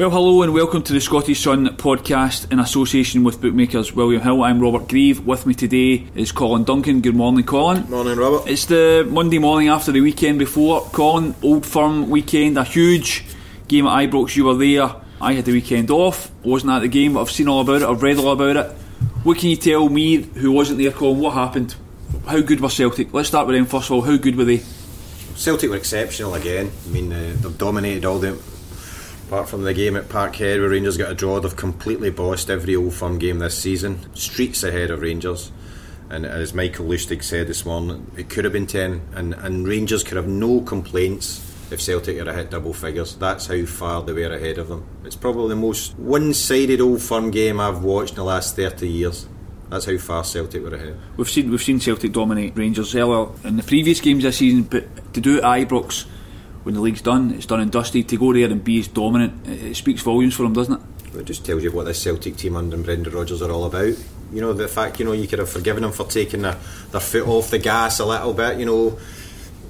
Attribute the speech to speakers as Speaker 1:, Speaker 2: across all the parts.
Speaker 1: Well, hello and welcome to the Scottish Sun podcast in association with bookmakers William Hill. I'm Robert Grieve. With me today is Colin Duncan. Good morning, Colin.
Speaker 2: Morning, Robert.
Speaker 1: It's the Monday morning after the weekend before. Colin, Old Firm weekend, a huge game at Ibrox. You were there. I had the weekend off. Wasn't at the game, but I've seen all about it. I've read all about it. What can you tell me, who wasn't there, Colin? What happened? How good were Celtic? Let's start with them first of all. How good were they?
Speaker 2: Celtic were exceptional again. I mean, uh, they've dominated all the. Apart from the game at Parkhead where Rangers got a draw, they've completely bossed every Old Firm game this season. Streets ahead of Rangers. And as Mikael Lustig said this morning, it could have been 10, and, and Rangers could have no complaints if Celtic had hit double figures. That's how far they were ahead of them. It's probably the most one sided Old Firm game I've watched in the last 30 years. That's how far Celtic were ahead.
Speaker 1: We've seen we've seen Celtic dominate Rangers earlier in the previous games this season, but to do it at Ibrox when the league's done, it's done and dusted. To go there and be as dominant, it, speaks volumes for them, doesn't it?
Speaker 2: It just tells you what this Celtic team under Brendan Rodgers are all about. You know the fact you know you could have forgiven them for taking their, their foot off the gas a little bit. You know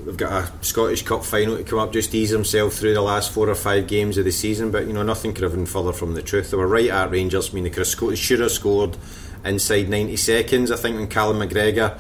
Speaker 2: they've got a Scottish Cup final to come up, just ease themselves through the last four or five games of the season. But you know nothing could have been further from the truth. They were right at Rangers. I mean they could have should have scored inside 90 seconds. I think when Callum McGregor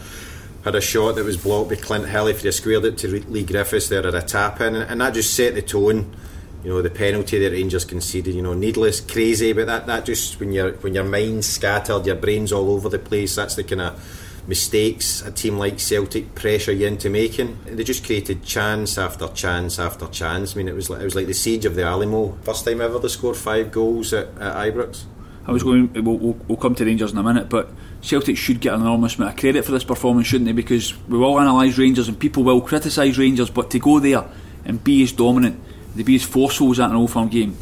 Speaker 2: had a shot that was blocked by Clint Hill, if have squared it to Leigh Griffiths, there at a tap in, and that just set the tone. You know the penalty that Rangers conceded. You know needless, crazy, but that, that just when your when your mind's scattered, your brain's all over the place. That's the kind of mistakes a team like Celtic pressure you into making. They just created chance after chance after chance. I mean, it was like it was like the siege of the Alamo. First time ever they scored five goals at, at Ibrox.
Speaker 1: I was going. We'll, we'll, we'll, come to Rangers in a minute, but Celtic should get an enormous amount of credit for this performance, shouldn't they? Because we will analyse Rangers and people will criticise Rangers, but to go there and be as dominant, to be as forceful as at an Old Firm game,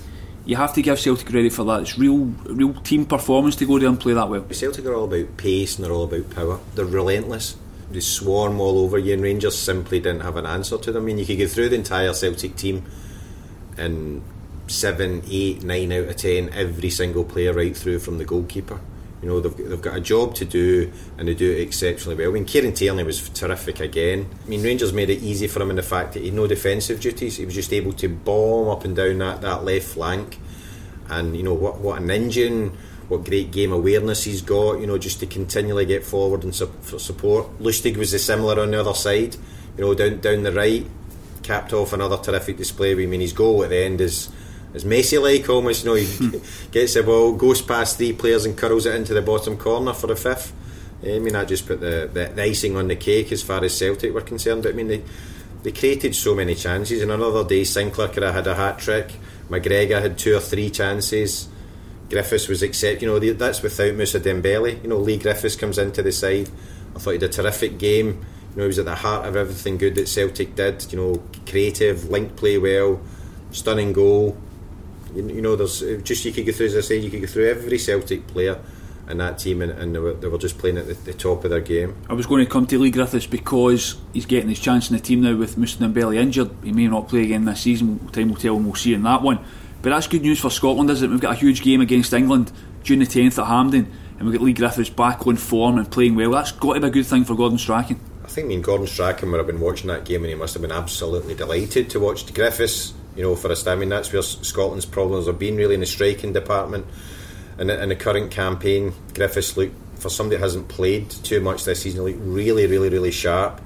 Speaker 1: you have to give Celtic credit for that. It's real, real team performance to go there and play that well.
Speaker 2: Celtic are all about pace and they're all about power. They're relentless. They swarm all over you, and Rangers simply didn't have an answer to them. I mean, you could go through the entire Celtic team and seven, eight, nine out of ten, every single player right through from the goalkeeper. You know, they've, they've got a job to do and they do it exceptionally well. I mean, Kieran Tierney was terrific again. I mean, Rangers made it easy for him in the fact that he had no defensive duties. He was just able to bomb up and down that, that left flank. And, you know, what, what an engine, what great game awareness he's got, you know, just to continually get forward and su- for support. Lustig was the similar on the other side, you know, down, down the right, capped off another terrific display. I mean, his goal at the end is is Messi like almost. You know, he gets the ball, goes past three players, and curls it into the bottom corner for the fifth. Eh, I mean, that just put the, the, the, icing on the cake as far as Celtic were concerned. But I mean, they they created so many chances. And another day, Sinclair could have had a hat trick. McGregor had two or three chances. Griffiths was accept. You know, that's without Moussa Dembele. You know, Leigh Griffiths comes into the side. I thought he had a terrific game. You know, he was at the heart of everything good that Celtic did. You know, creative, linked play well, stunning goal you, you know, there's eh, just you could go through, as I say, you could go through every Celtic player in that team, and, and they, were, they, were, just playing at the, the, top of their game.
Speaker 1: I was going to come to Leigh Griffiths because he's getting his chance in the team now with Moussa Dembele injured. He may not play again this season. Time will tell, and we'll see in that one. But that's good news for Scotland, isn't it? We've got a huge game against England June the 10th at Hampden, and we've got Leigh Griffiths back on form and playing well. That's got to be a good thing for Gordon Strachan.
Speaker 2: I think me and Gordon Strachan would have been watching that game, and he must have been absolutely delighted to watch Griffiths you know, for us. I mean, that's where Scotland's problems have been really in the striking department. And in the current campaign, Griffiths look for somebody that hasn't played too much this season, look really, really, really sharp.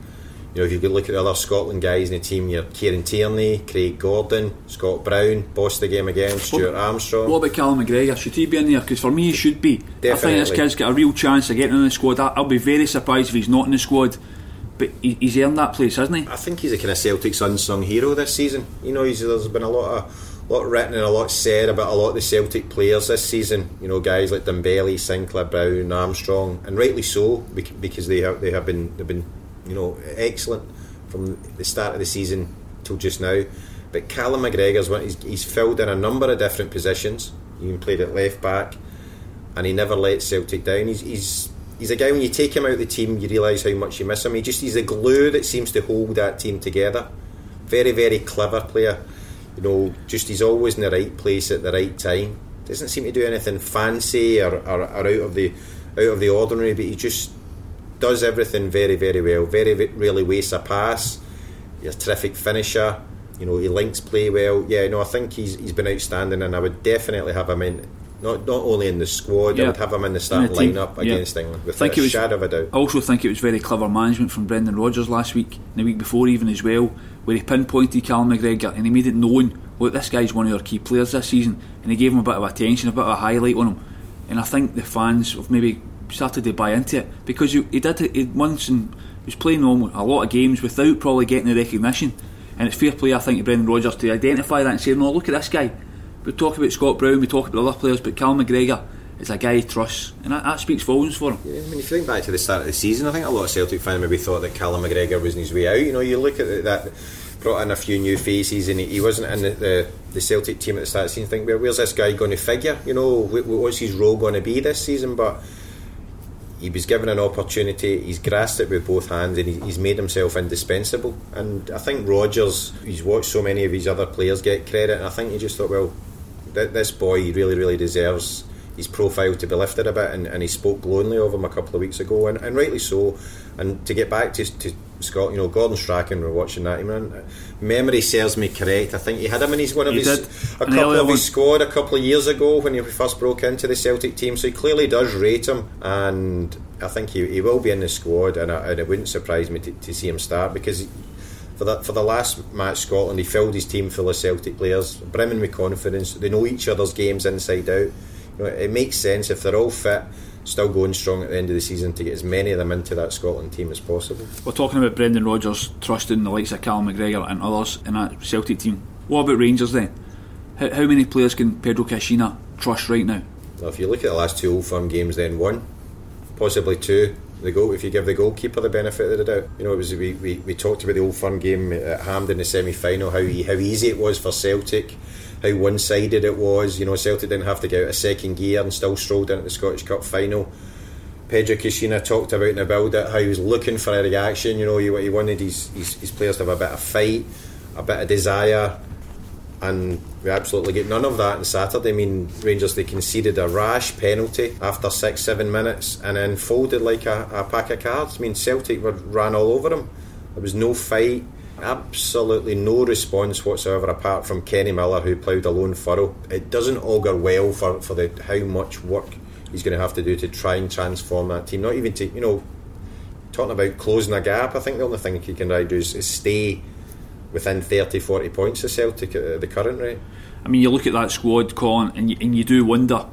Speaker 2: You know, if you could look at the other Scotland guys in the team, you're Kieran Tierney, Craig Gordon, Scott Brown, bossed the game again, Stuart Armstrong.
Speaker 1: What about Callum McGregor? Should he be in there? Because for me, he should be.
Speaker 2: Definitely.
Speaker 1: I think this kid's got a real chance of getting in the squad. I'll be very surprised if he's not in the squad but he's earned that place, hasn't he?
Speaker 2: I think he's a kind of Celtic's unsung hero this season. You know, there's been a lot of lot written and a lot said about a lot of the Celtic players this season. You know, guys like Dembele, Sinclair, Brown, Armstrong, and rightly so because they have they have been they've been you know excellent from the start of the season till just now. But Callum McGregor's one. He's, he's filled in a number of different positions. He played at left back, and he never let Celtic down. He's, he's he's a guy when you take him out of the team, you realise how much you miss him. He just he's the glue that seems to hold that team together. Very very clever player. You know, just he's always in the right place at the right time. Doesn't seem to do anything fancy or, or, or out of the out of the ordinary, but he just does everything very very well. Very, really wastes a pass. He's a terrific finisher. You know, he links play well. Yeah, no, I think he's he's been outstanding, and I would definitely have him in not not only in the squad, yeah. I would have him in the starting lineup yeah. against England without think a was, shadow of a doubt.
Speaker 1: I also think it was very clever management from Brendan Rodgers last week, and the week before even as well, where he pinpointed Callum McGregor and he made it known, look, this guy's one of our key players this season, and he gave him a bit of attention, a bit of a highlight on him, and I think the fans have maybe started to buy into it because he, he did it he once and was playing on a lot of games without probably getting the recognition. And it's fair play, I think, to Brendan Rodgers to identify that and say, no, look at this guy we talk about Scott Brown, we talk about other players, but Cal McGregor is a guy he trusts, and that, that speaks volumes for him.
Speaker 2: Yeah, I mean, if you think back to the start of the season, I think a lot of Celtic fans maybe thought that Callum McGregor was in his way out. You know, you look at that, brought in a few new faces, and he, wasn't in the, the, the, Celtic team at the start of the season. Think, where's this guy going to figure? You know, what's his role going to be this season? But he was given an opportunity. He's grasped it with both hands, and he's made himself indispensable. And I think Rodgers, he's watched so many of his other players get credit, and I think he just thought, well this boy really, really deserves his profile to be lifted a bit, and, and he spoke glowingly of him a couple of weeks ago, and, and rightly so. And to get back to, to Scott, you know, Gordon Strachan, we are watching that. Man, memory serves me correct. I think he had him in his one of
Speaker 1: he
Speaker 2: his
Speaker 1: did.
Speaker 2: a couple of his squad a couple of years ago when he first broke into the Celtic team. So he clearly does rate him, and I think he, he will be in the squad, and, I, and it wouldn't surprise me to, to see him start because. For the, for the last match, Scotland, he filled his team full of Celtic players, brimming with confidence. They know each other's games inside out. You know, it makes sense if they're all fit, still going strong at the end of the season to get as many of them into that Scotland team as possible.
Speaker 1: We're talking about Brendan Rodgers trusting the likes of Callum McGregor and others in that Celtic team. What about Rangers then? How, how many players can Pedro Caixinha trust right now?
Speaker 2: Well, if you look at the last two Old Firm games, then one, possibly two the goal if you give the goalkeeper the benefit of the doubt. You know, it was we, we, we talked about the Old Firm game at Hampden in the semi final, how how easy it was for Celtic, how one sided it was. You know, Celtic didn't have to get out a second gear and still strolled into the Scottish Cup final. Pedro Caixinha talked about in the build it how he was looking for a reaction. You know, he, he wanted his, his, his players to have a bit of fight, a bit of desire, and we absolutely get none of that on Saturday. I mean, Rangers they conceded a rash penalty after six, seven minutes, and then folded like a, a pack of cards. I mean, Celtic were, ran all over them. There was no fight, absolutely no response whatsoever, apart from Kenny Miller who ploughed a lone furrow. It doesn't augur well for for the how much work he's going to have to do to try and transform that team. Not even to you know talking about closing a gap. I think the only thing he can do is, is stay within 30, 40 points of Celtic at the current rate.
Speaker 1: I mean, you look at that squad, Colin, and you, and you do wonder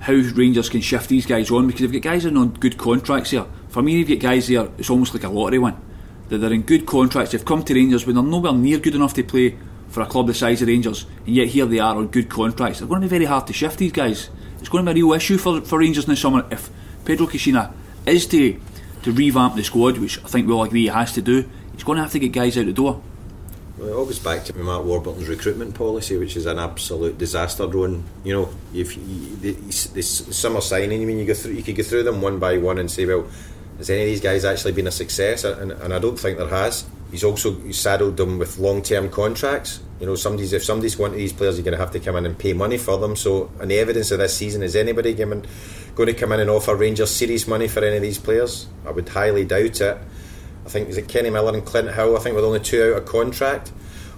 Speaker 1: how Rangers can shift these guys on because they've got guys in on good contracts here. For me, they've got guys here, it's almost like a lottery one. That they're in good contracts, they've come to Rangers when they're nowhere near good enough to play for a club the size of Rangers, and yet here they are on good contracts. They're going to be very hard to shift these guys. It's going to be a real issue for, for Rangers in the summer if Pedro Caixinha is to, to revamp the squad, which I think we'll agree he has to do. He's going to have to get guys out the door.
Speaker 2: It all goes back to Mark Warburton's recruitment policy, which is an absolute disaster. Drone, you know, if you, the, summer signing, I mean, you go through, you could go through them one by one and say, well, has any of these guys actually been a success? And, and I don't think there has. He's also saddled them with long-term contracts. You know, somebody's if somebody's of these players, you're going to have to come in and pay money for them. So, and the evidence of this season is anybody going to come in and offer Rangers serious money for any of these players? I would highly doubt it. I think is it Kenny Miller and Clint Hill. I think with only two out of contract.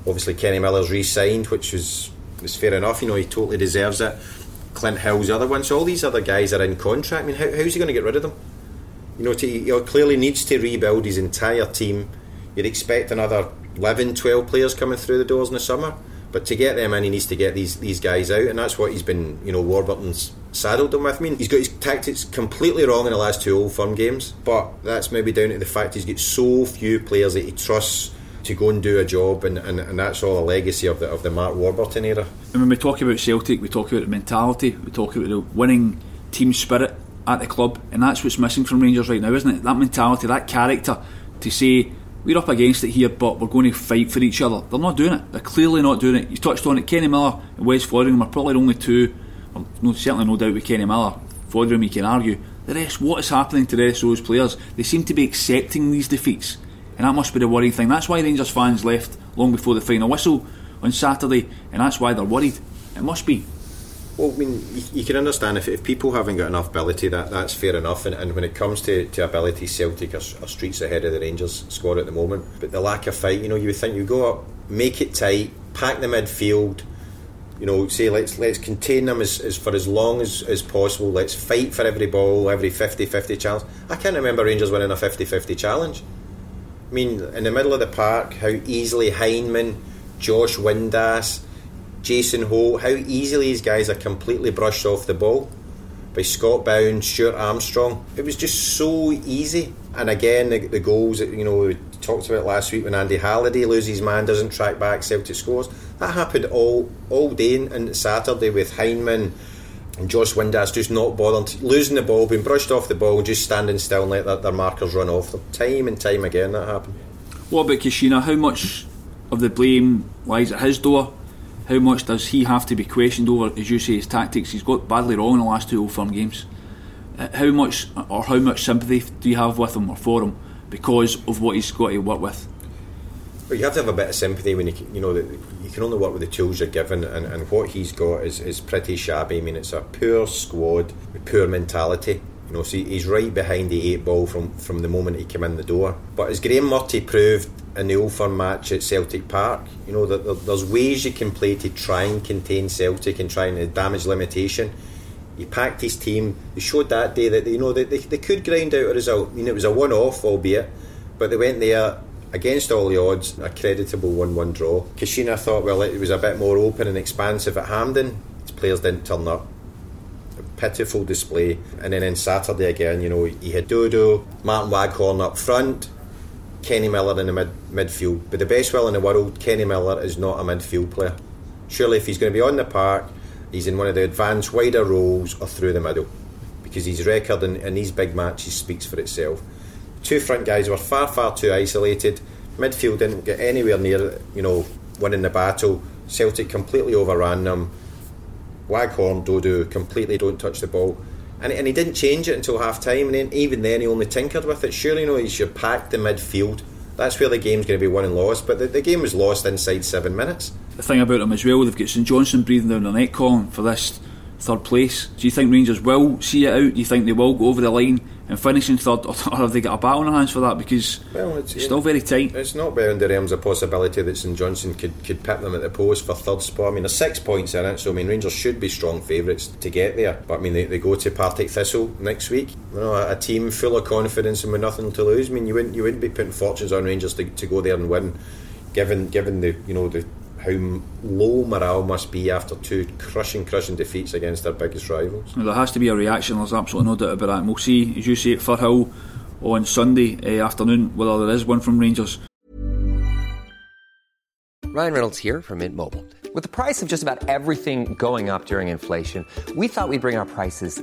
Speaker 2: Obviously, Kenny Miller's re-signed, which was was fair enough. You know, he totally deserves it. Clint Hill's the other one. So all these other guys are in contract. I mean, how, how's he going to get rid of them? You know, to, he clearly needs to rebuild his entire team. You'd expect another 11, 12 players coming through the doors in the summer. But to get them in, he needs to get these these guys out, and that's what he's been, you know, Warburton's saddled him with. I mean, he's got his tactics completely wrong in the last two Old Firm games, but that's maybe down to the fact he's got so few players that he trusts to go and do a job, and, and, and that's all a legacy of the of the Mark Warburton era.
Speaker 1: And when we talk about Celtic, we talk about the mentality, we talk about the winning team spirit at the club, and that's what's missing from Rangers right now, isn't it? That mentality, that character to say we're up against it here, but we're going to fight for each other. They're not doing it. They're clearly not doing it. You touched on it. Kenny Miller and Wes Foderingham are probably the only two. No, certainly no doubt with Kenny Miller. Foderingham, you can argue. The rest, what is happening to the rest of those players? They seem to be accepting these defeats, and that must be the worrying thing. That's why Rangers fans left long before the final whistle on Saturday, and that's why they're worried. It must be.
Speaker 2: Well, I mean, you, can understand if, if people haven't got enough ability, that that's fair enough. And, and when it comes to, to ability, Celtic are, are streets ahead of the Rangers squad at the moment. But the lack of fight, you know, you would think you go up, make it tight, pack the midfield. You know, say let's let's contain them as, as for as long as, as possible. Let's fight for every ball, every 50-50 challenge. I can't remember Rangers winning a 50-50 challenge. I mean, in the middle of the park, how easily Hyndman, Josh Windass, Jason Holt, how easily these guys are completely brushed off the ball by Scott Brown, Stuart Armstrong. It was just so easy. And again, the, the goals that you know we talked about last week when Andy Halliday loses man, doesn't track back, Celtic scores. That happened all all day and Saturday with Hyndman and Josh Windass just not bothering, losing the ball, being brushed off the ball, just standing still and let their, their markers run off them. Time and time again that happened.
Speaker 1: What about Caixinha? How much of the blame lies at his door? How much does he have to be questioned over, as you say, his tactics? He's got badly wrong in the last two Old Firm games. Uh, how much or how much sympathy do you have with him or for him because of what he's got to work with?
Speaker 2: Well, you have to have a bit of sympathy when you you know that you can only work with the tools you're given, and, and what he's got is, is pretty shabby. I mean, it's a poor squad with poor mentality. You know, so he's right behind the eight ball from, from the moment he came in the door. But as Graeme Murty proved in the Old Firm match at Celtic Park, you know, that there's ways you can play to try and contain Celtic and try and damage limitation. He packed his team. He showed that day that you know they, they, they could grind out a result. I mean, it was a one-off, albeit, but they went there against all the odds, a creditable 1-1 draw. Caixinha thought, well, it was a bit more open and expansive at Hampden. His players didn't turn up. A pitiful display. And then on Saturday again, you know, he had Dodo, Martin Waghorn up front, Kenny Miller in the mid midfield. But the best will in the world, Kenny Miller is not a midfield player. Surely, if he's going to be on the park, he's in one of the advanced wider roles or through the middle, because his record in, in these big matches speaks for itself. Two front guys were far, far too isolated. Midfield didn't get anywhere near, you know, winning the battle. Celtic completely overran them. Waghorn, Dodo completely don't touch the ball. And, and he didn't change it until half time, and then, even then he only tinkered with it. Surely, you know, he should pack the midfield. That's where the game's going to be won and lost. But the, the game was lost inside seven minutes.
Speaker 1: The thing about them as well, they've got St Johnstone breathing down their neck, Colin, for this third place. Do you think Rangers will see it out? Do you think they will go over the line and finishing third, or have they got a battle on their hands for that? Because well, it's, it's still very tight.
Speaker 2: It's not beyond the realms of possibility that St Johnstone could, could pip them at the post for third spot. I mean, there's six points in it, so I mean, Rangers should be strong favourites to get there. But I mean, they, they go to Partick Thistle next week. You know, a, a, team full of confidence and with nothing to lose. I mean, you wouldn't you wouldn't be putting fortunes on Rangers to, to go there and win, given given the you know the how low morale must be after two crushing, crushing defeats against their biggest rivals.
Speaker 1: Well, there has to be a reaction, there's absolutely no doubt about that. And we'll see, as you say, at Firhill on Sunday uh, afternoon whether there is one from Rangers.
Speaker 3: Ryan Reynolds here from Mint Mobile. With the price of just about everything going up during inflation, we thought we'd bring our prices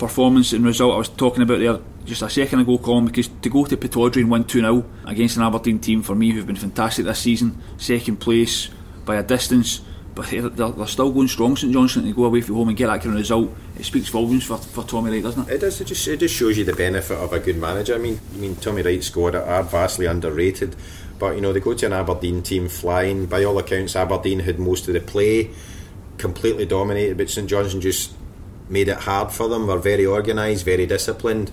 Speaker 1: performance and result I was talking about there just a second ago, Colin, because to go to Pittodrie and win 2 0 against an Aberdeen team for me who've been fantastic this season, second place by a distance, but they're, they're still going strong, St Johnstone, to go away from home and get that kind of result. It speaks volumes for, for Tommy Wright, doesn't it?
Speaker 2: It does. It just, it just shows you the benefit of a good manager. I mean, I mean Tommy Wright's squad are vastly underrated. But you know they go to an Aberdeen team flying. By all accounts, Aberdeen had most of the play, completely dominated, but St Johnstone just made it hard for them. Were very organised, very disciplined.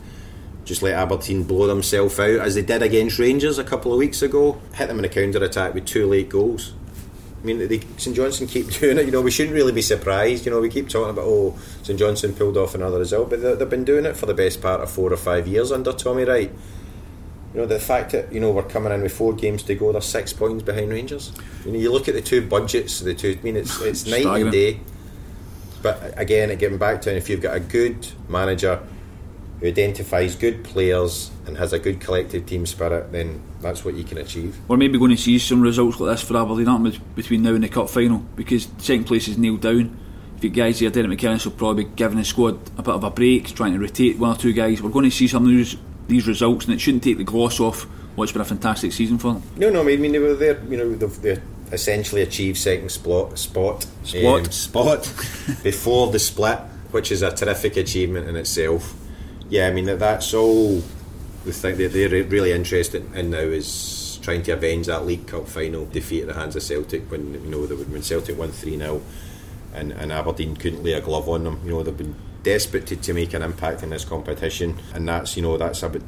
Speaker 2: Just let Aberdeen blow themselves out as they did against Rangers a couple of weeks ago. Hit them in a counter attack with two late goals. I mean, they, St Johnstone keep doing it. You know, we shouldn't really be surprised. You know, we keep talking about oh, St Johnstone pulled off another result, but they, they've been doing it for the best part of four or five years under Tommy Wright. You know, the fact that you know we're coming in with four games to go, they're six points behind Rangers. You know, you look at the two budgets, the two. I mean, it's it's night and day. But again, getting back to it, if you've got a good manager who identifies good players and has a good collective team spirit, then that's what you can achieve.
Speaker 1: We're maybe going to see some results like this for Aberdeen aren't between now and the cup final because second place is nailed down. If you guys here, Derek McInnes will probably be giving the squad a bit of a break, trying to rotate one or two guys. We're going to see some of these, these results, and it shouldn't take the gloss off what's been a fantastic season for them.
Speaker 2: No, no, I mean they were there. You know, they've, they essentially achieve second spot spot
Speaker 1: spot.
Speaker 2: um, spot before the split, which is a terrific achievement in itself. Yeah, I mean that, that's all the thing that they're really interested in now is trying to avenge that League Cup final defeat at the hands of Celtic when you know they would when Celtic won three 0 and, and Aberdeen couldn't lay a glove on them. You know they've been desperate to, to make an impact in this competition, and that's you know that's a bit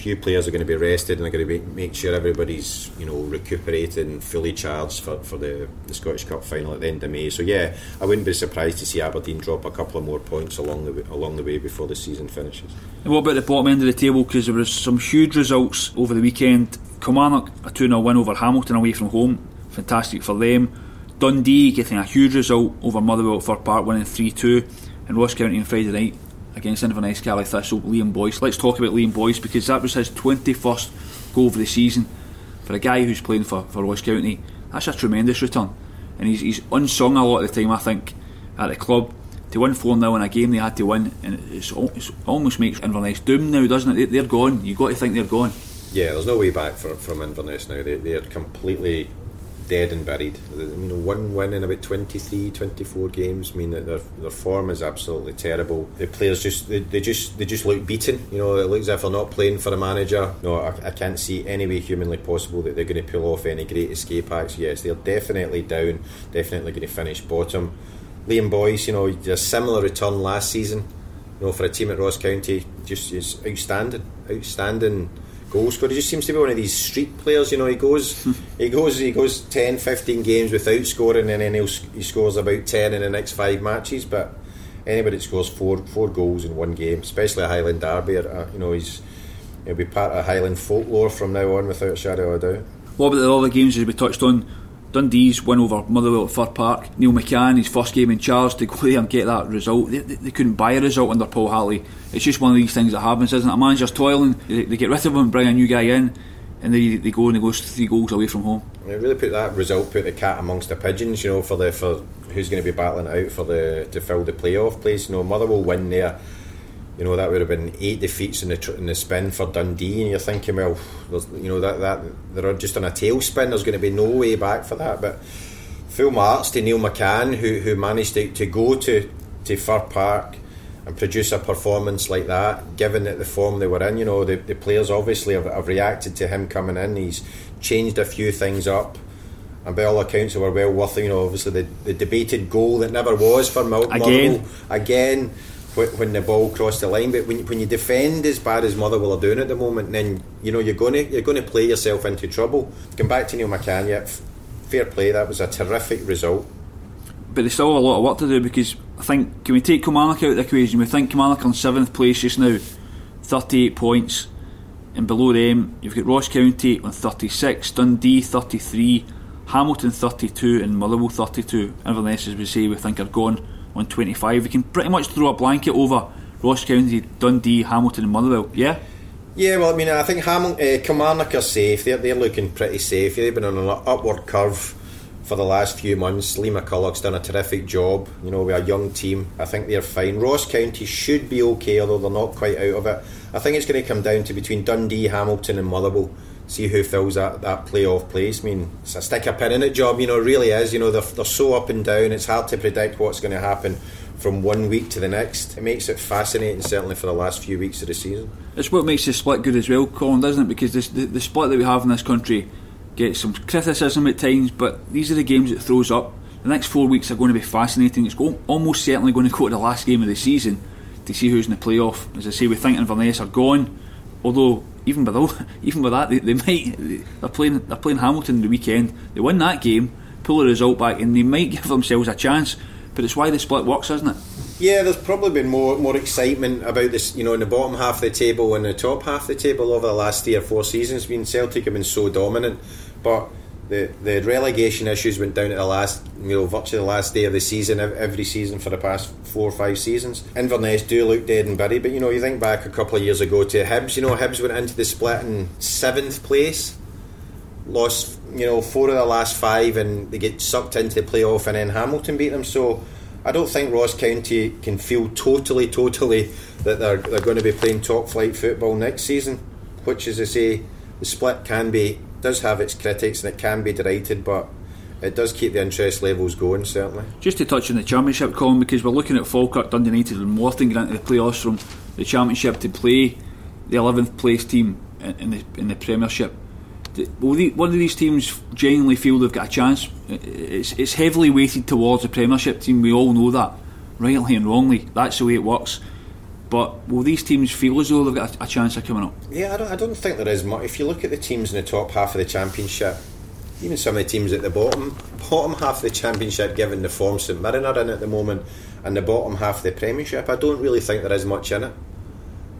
Speaker 2: few players are going to be rested and they're going to make, make sure everybody's you know recuperated and fully charged for, for the, the Scottish Cup final at the end of May. So yeah, I wouldn't be surprised to see Aberdeen drop a couple of more points along the way, along the way before the season finishes.
Speaker 1: And what about the bottom end of the table? Because there was some huge results over the weekend. Kilmarnock a 2 0 win over Hamilton away from home, fantastic for them. Dundee getting a huge result over Motherwell at Fir Park, winning 3 2, and Ross County on Friday night against Inverness Caley Thistle, Liam Boyce. Let's talk about Liam Boyce because that was his 21st goal of the season. For a guy who's playing for, for Ross County, that's a tremendous return. And he's, he's unsung a lot of the time, I think, at the club. To win 4 0 in a game they had to win, and it's, it's almost makes Inverness doomed now, doesn't it? They're gone. You've got to think they're gone.
Speaker 2: Yeah, there's no way back for, from Inverness now. They, they're completely dead and buried. You know, one win in about 23, 24 games. I mean, their their form is absolutely terrible. The players just they, they just they just look beaten. You know, it looks as if they're not playing for a manager. No, I, I can't see any way humanly possible that they're going to pull off any great escape acts. Yes, they're definitely down. Definitely going to finish bottom. Liam Boyce, you know, a similar return last season. You know, for a team at Ross County, just is outstanding, outstanding goal scorer. He just seems to be one of these street players. You know, he goes, he goes, he goes 10, 15 games without scoring, and then he he scores about ten in the next five matches. But anybody that scores four four goals in one game, especially a Highland derby, uh, you know, he's he'll be part of Highland folklore from now on, without a shadow of a doubt.
Speaker 1: What about all the other games as we touched on? Dundee's win over Motherwell at Fir Park. Neil McCann, his first game in charge, to go there and get that result. They, they, they, couldn't buy a result under Paul Hartley. It's just one of these things that happens, isn't it? A manager's toiling, they, they get rid of him, bring a new guy in, and they, they go and they go three goals away from home.
Speaker 2: They really put that result, put the cat amongst the pigeons, you know, for the for who's going to be battling out for the to fill the playoff place. You know, Motherwell win there you know that would have been eight defeats in the in the spin for Dundee, and you're thinking, well, you know that that they're just on a tailspin. There's going to be no way back for that. But full marks to Neil McCann, who who managed to, to go to to Fir Park and produce a performance like that, given that the form they were in. You know, the, the players obviously have, have reacted to him coming in. He's changed a few things up and by all accounts, they were well worth. It. You know, obviously the, the debated goal that never was for Mil-
Speaker 1: again,
Speaker 2: again when the ball crossed the line. But when you, when you defend as bad as Motherwell are doing at the moment, then you know you're going to you're going to play yourself into trouble. Come back to Neil McCann, yeah, fair play. That was a terrific result.
Speaker 1: But there's still a lot of work to do because I think can we take Kilmarnock out of the equation? We think Kilmarnock on seventh place just now, 38 points, and below them you've got Ross County on 36, Dundee 33, Hamilton 32, and Motherwell 32. Inverness, as we say, we think are gone on 25. We can pretty much throw a blanket over Ross County, Dundee, Hamilton, and Motherwell. Yeah.
Speaker 2: Yeah, well, I mean, I think Hamilton, uh, Kilmarnock are safe. They're, they're looking pretty safe. They've been on an upward curve for the last few months. Lee McCulloch's done a terrific job. You know, we're a young team. I think they're fine. Ross County should be okay, although they're not quite out of it. I think it's going to come down to between Dundee, Hamilton, and Motherwell see who fills that, that playoff place. I mean, it's a stick a pin in it job, you know, really is. You know, they're, they're so up and down, it's hard to predict what's going to happen from one week to the next. It makes it fascinating, certainly for the last few weeks of the season.
Speaker 1: It's what makes the split good as well, Colin, doesn't it? Because this, the, the split that we have in this country gets some criticism at times, but these are the games it throws up. The next four weeks are going to be fascinating. It's go- almost certainly going to go to the last game of the season to see who's in the playoff. As I say, we think Inverness are gone, although even with even with that, they, they might they're playing they're playing Hamilton the weekend. They win that game, pull the result back, and they might give themselves a chance. But it's why the split works, isn't it?
Speaker 2: Yeah, there's probably been more more excitement about this, you know, in the bottom half of the table and the top half of the table over the last three or four seasons. Mean, Celtic have been so dominant, but the the relegation issues went down at the last, you know, virtually the last day of the season, every season for the past four or five seasons. Inverness do look dead and buried, but you know, you think back a couple of years ago to Hibs. You know, Hibs went into the split in seventh place, lost, you know, four of the last five, and they get sucked into the playoff, and then Hamilton beat them. So. I don't think Ross County can feel totally, totally that they're, they're going to be playing top flight football next season, which, as I say, the split can be does have its critics and it can be derided, but it does keep the interest levels going, certainly.
Speaker 1: Just to touch on the Championship, Colin, because we're looking at Falkirk, Dundee United, and Morton getting into the playoffs from the Championship to play the 11th place team in the, in the Premiership. Will one of these teams genuinely feel they've got a chance? It's, it's heavily weighted towards the Premiership team, we all know that, rightly and wrongly. That's the way it works. But will these teams feel as though they've got a, chance of coming up?
Speaker 2: Yeah, I don't, I don't think there is much. If you look at the teams in the top half of the championship, even some of the teams at the bottom bottom half of the championship, given the form St Mirren are in at the moment, and the bottom half of the Premiership, I don't really think there is much in it.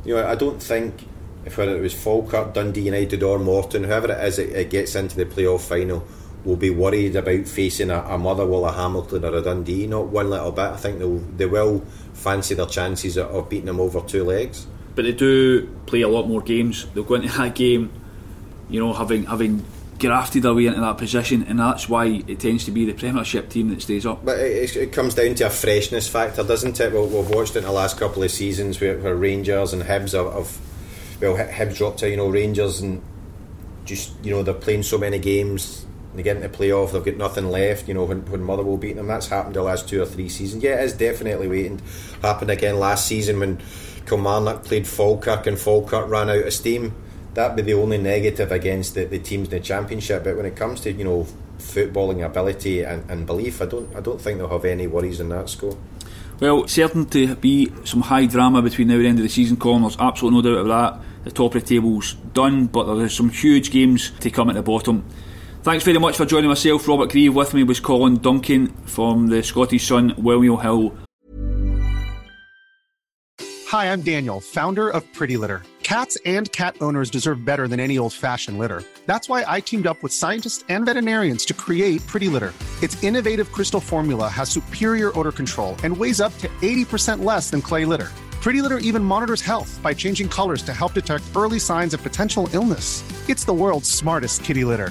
Speaker 2: You know, I don't think if whether it was Falkirk, Dundee United, or Morton, whoever it is, it, it gets into the playoff final will be worried about facing a, a Motherwell, a Hamilton, or a Dundee. Not one little bit. I think they'll, they will fancy their chances of, of beating them over two legs.
Speaker 1: But they do play a lot more games. They'll go into that game, you know, having having grafted their way into that position, and that's why it tends to be the Premiership team that stays up.
Speaker 2: But it, it comes down to a freshness factor, doesn't it? Well, we've watched it in the last couple of seasons where, where Rangers and Hibs have, have well, Hibs dropped out, you know, Rangers and just you know they're playing so many games they get into playoff, they've got nothing left. You know, when, when Motherwell beat them, that's happened the last two or three seasons. Yeah, it is definitely waiting. Happened again last season when Kilmarnock played Falkirk and Falkirk ran out of steam. That'd be the only negative against the, the teams in the championship. But when it comes to you know footballing ability and, and belief, I don't I don't think they'll have any worries in that score.
Speaker 1: Well, certain to be some high drama between now and the end of the season, Colin. There's absolutely no doubt about that. The top of the table's done, but there's some huge games to come at the bottom. Thanks very much for joining myself, Robert Grieve. With me was Colin Duncan from the Scottish Sun, William Hill.
Speaker 4: Hi, I'm Daniel, founder of Pretty Litter. Cats and cat owners deserve better than any old fashioned litter. That's why I teamed up with scientists and veterinarians to create Pretty Litter. Its innovative crystal formula has superior odor control and weighs up to 80% less than clay litter. Pretty Litter even monitors health by changing colors to help detect early signs of potential illness. It's the world's smartest kitty litter.